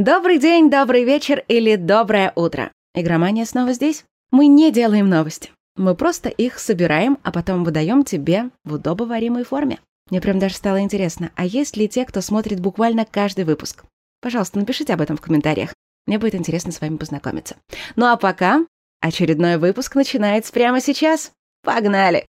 Добрый день, добрый вечер или доброе утро. Игромания снова здесь. Мы не делаем новости. Мы просто их собираем, а потом выдаем тебе в удобоваримой форме. Мне прям даже стало интересно, а есть ли те, кто смотрит буквально каждый выпуск? Пожалуйста, напишите об этом в комментариях. Мне будет интересно с вами познакомиться. Ну а пока очередной выпуск начинается прямо сейчас. Погнали!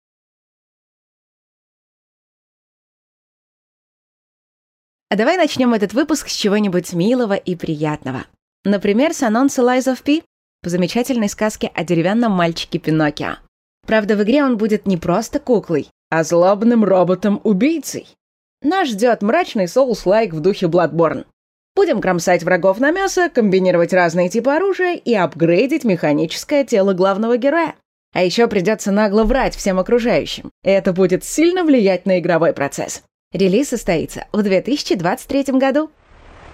А давай начнем этот выпуск с чего-нибудь милого и приятного. Например, с анонса Lies of P по замечательной сказке о деревянном мальчике Пиноккио. Правда, в игре он будет не просто куклой, а злобным роботом-убийцей. Нас ждет мрачный соус-лайк в духе Bloodborne. Будем кромсать врагов на мясо, комбинировать разные типы оружия и апгрейдить механическое тело главного героя. А еще придется нагло врать всем окружающим. Это будет сильно влиять на игровой процесс. Релиз состоится в 2023 году.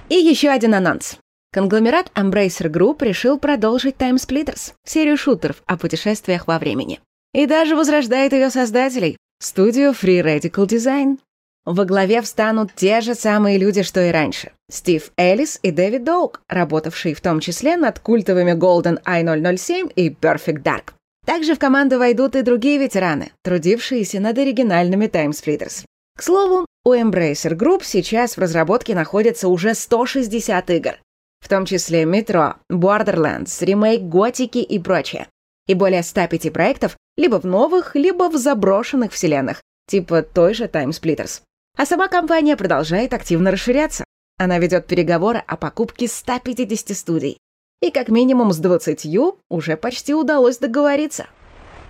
И еще один анонс. Конгломерат Embracer Group решил продолжить Time Splitters, серию шутеров о путешествиях во времени. И даже возрождает ее создателей, студию Free Radical Design. Во главе встанут те же самые люди, что и раньше. Стив Эллис и Дэвид Доук, работавшие в том числе над культовыми Golden i007 и Perfect Dark. Также в команду войдут и другие ветераны, трудившиеся над оригинальными Time Splitters. К слову, у Embracer Group сейчас в разработке находится уже 160 игр, в том числе Metro, Borderlands, ремейк Готики и прочее. И более 105 проектов либо в новых, либо в заброшенных вселенных, типа той же Time Splitters. А сама компания продолжает активно расширяться. Она ведет переговоры о покупке 150 студий. И как минимум с 20 уже почти удалось договориться.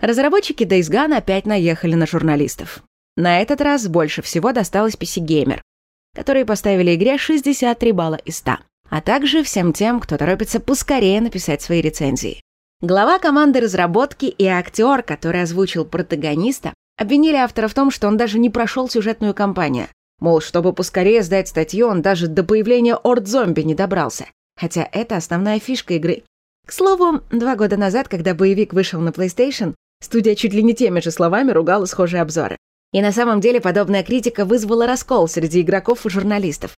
Разработчики Days Gone опять наехали на журналистов. На этот раз больше всего досталось PC Gamer, которые поставили игре 63 балла из 100, а также всем тем, кто торопится поскорее написать свои рецензии. Глава команды разработки и актер, который озвучил протагониста, обвинили автора в том, что он даже не прошел сюжетную кампанию. Мол, чтобы поскорее сдать статью, он даже до появления орд-зомби не добрался. Хотя это основная фишка игры. К слову, два года назад, когда боевик вышел на PlayStation, студия чуть ли не теми же словами ругала схожие обзоры. И на самом деле подобная критика вызвала раскол среди игроков и журналистов.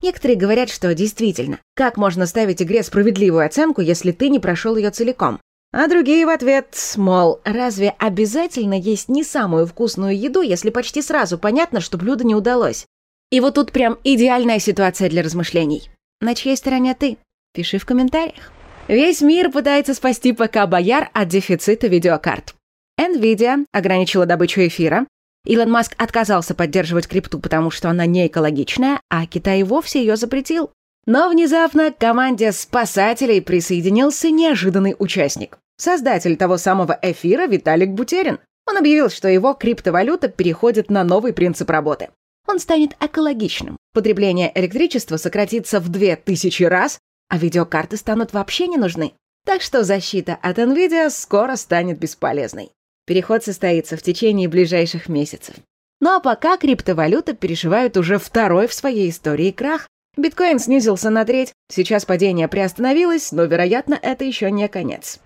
Некоторые говорят, что действительно, как можно ставить игре справедливую оценку, если ты не прошел ее целиком? А другие в ответ, мол, разве обязательно есть не самую вкусную еду, если почти сразу понятно, что блюдо не удалось? И вот тут прям идеальная ситуация для размышлений. На чьей стороне ты? Пиши в комментариях. Весь мир пытается спасти ПК Бояр от дефицита видеокарт. Nvidia ограничила добычу эфира, Илон Маск отказался поддерживать крипту, потому что она не экологичная, а Китай вовсе ее запретил. Но внезапно к команде спасателей присоединился неожиданный участник. Создатель того самого эфира Виталик Бутерин. Он объявил, что его криптовалюта переходит на новый принцип работы. Он станет экологичным. Потребление электричества сократится в 2000 раз, а видеокарты станут вообще не нужны. Так что защита от NVIDIA скоро станет бесполезной. Переход состоится в течение ближайших месяцев. Ну а пока криптовалюта переживает уже второй в своей истории крах. Биткоин снизился на треть, сейчас падение приостановилось, но, вероятно, это еще не конец.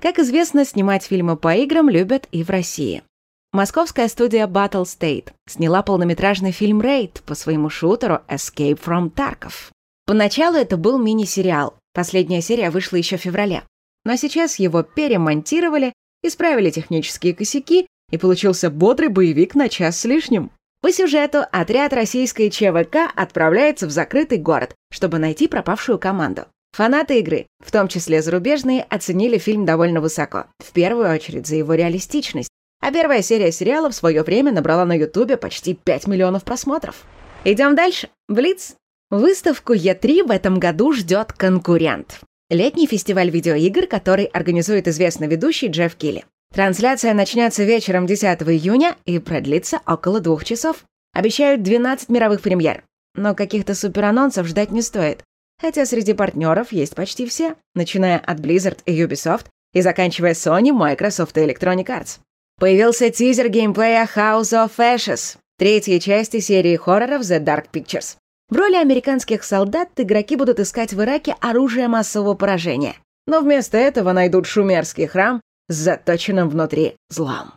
Как известно, снимать фильмы по играм любят и в России. Московская студия Battle State сняла полнометражный фильм «Рейд» по своему шутеру Escape from Tarkov. Поначалу это был мини-сериал, последняя серия вышла еще в феврале. Но сейчас его перемонтировали исправили технические косяки, и получился бодрый боевик на час с лишним. По сюжету отряд российской ЧВК отправляется в закрытый город, чтобы найти пропавшую команду. Фанаты игры, в том числе зарубежные, оценили фильм довольно высоко, в первую очередь за его реалистичность. А первая серия сериала в свое время набрала на Ютубе почти 5 миллионов просмотров. Идем дальше. Блиц. Выставку Е3 в этом году ждет конкурент. Летний фестиваль видеоигр, который организует известный ведущий Джефф Килли. Трансляция начнется вечером 10 июня и продлится около двух часов. Обещают 12 мировых премьер. Но каких-то суперанонсов ждать не стоит. Хотя среди партнеров есть почти все, начиная от Blizzard и Ubisoft и заканчивая Sony, Microsoft и Electronic Arts. Появился тизер геймплея House of Ashes, третьей части серии хорроров The Dark Pictures. В роли американских солдат игроки будут искать в Ираке оружие массового поражения, но вместо этого найдут шумерский храм с заточенным внутри злом.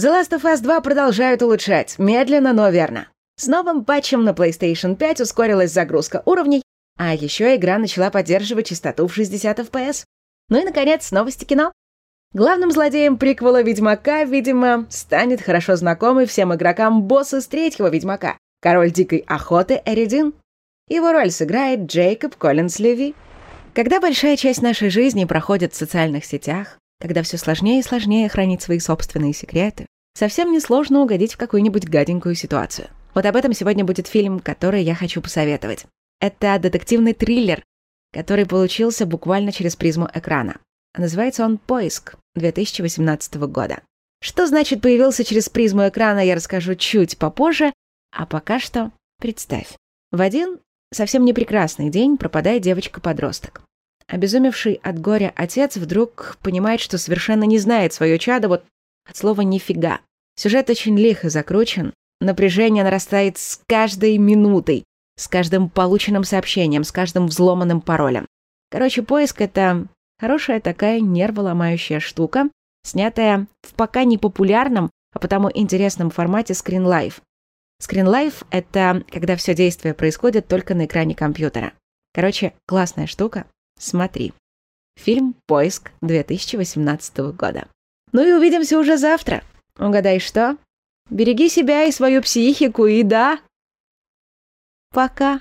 The Last of Us 2 продолжают улучшать, медленно, но верно. С новым патчем на PlayStation 5 ускорилась загрузка уровней, А еще игра начала поддерживать частоту в 60 FPS. Ну и, наконец, новости кино. Главным злодеем приквела «Ведьмака», видимо, станет хорошо знакомый всем игрокам босс из третьего «Ведьмака» — король дикой охоты Эридин. Его роль сыграет Джейкоб Коллинс Леви. Когда большая часть нашей жизни проходит в социальных сетях, когда все сложнее и сложнее хранить свои собственные секреты, совсем несложно угодить в какую-нибудь гаденькую ситуацию. Вот об этом сегодня будет фильм, который я хочу посоветовать. Это детективный триллер, который получился буквально через призму экрана. Называется он «Поиск» 2018 года. Что значит появился через призму экрана, я расскажу чуть попозже, а пока что представь. В один совсем не прекрасный день пропадает девочка-подросток. Обезумевший от горя отец вдруг понимает, что совершенно не знает свое чадо вот от слова «нифига». Сюжет очень лихо закручен, напряжение нарастает с каждой минутой, с каждым полученным сообщением, с каждым взломанным паролем. Короче, поиск — это хорошая такая нерволомающая штука, снятая в пока не популярном, а потому интересном формате Screen Life — это когда все действие происходит только на экране компьютера. Короче, классная штука. Смотри. Фильм «Поиск» 2018 года. Ну и увидимся уже завтра. Угадай что? Береги себя и свою психику, и да, Пока.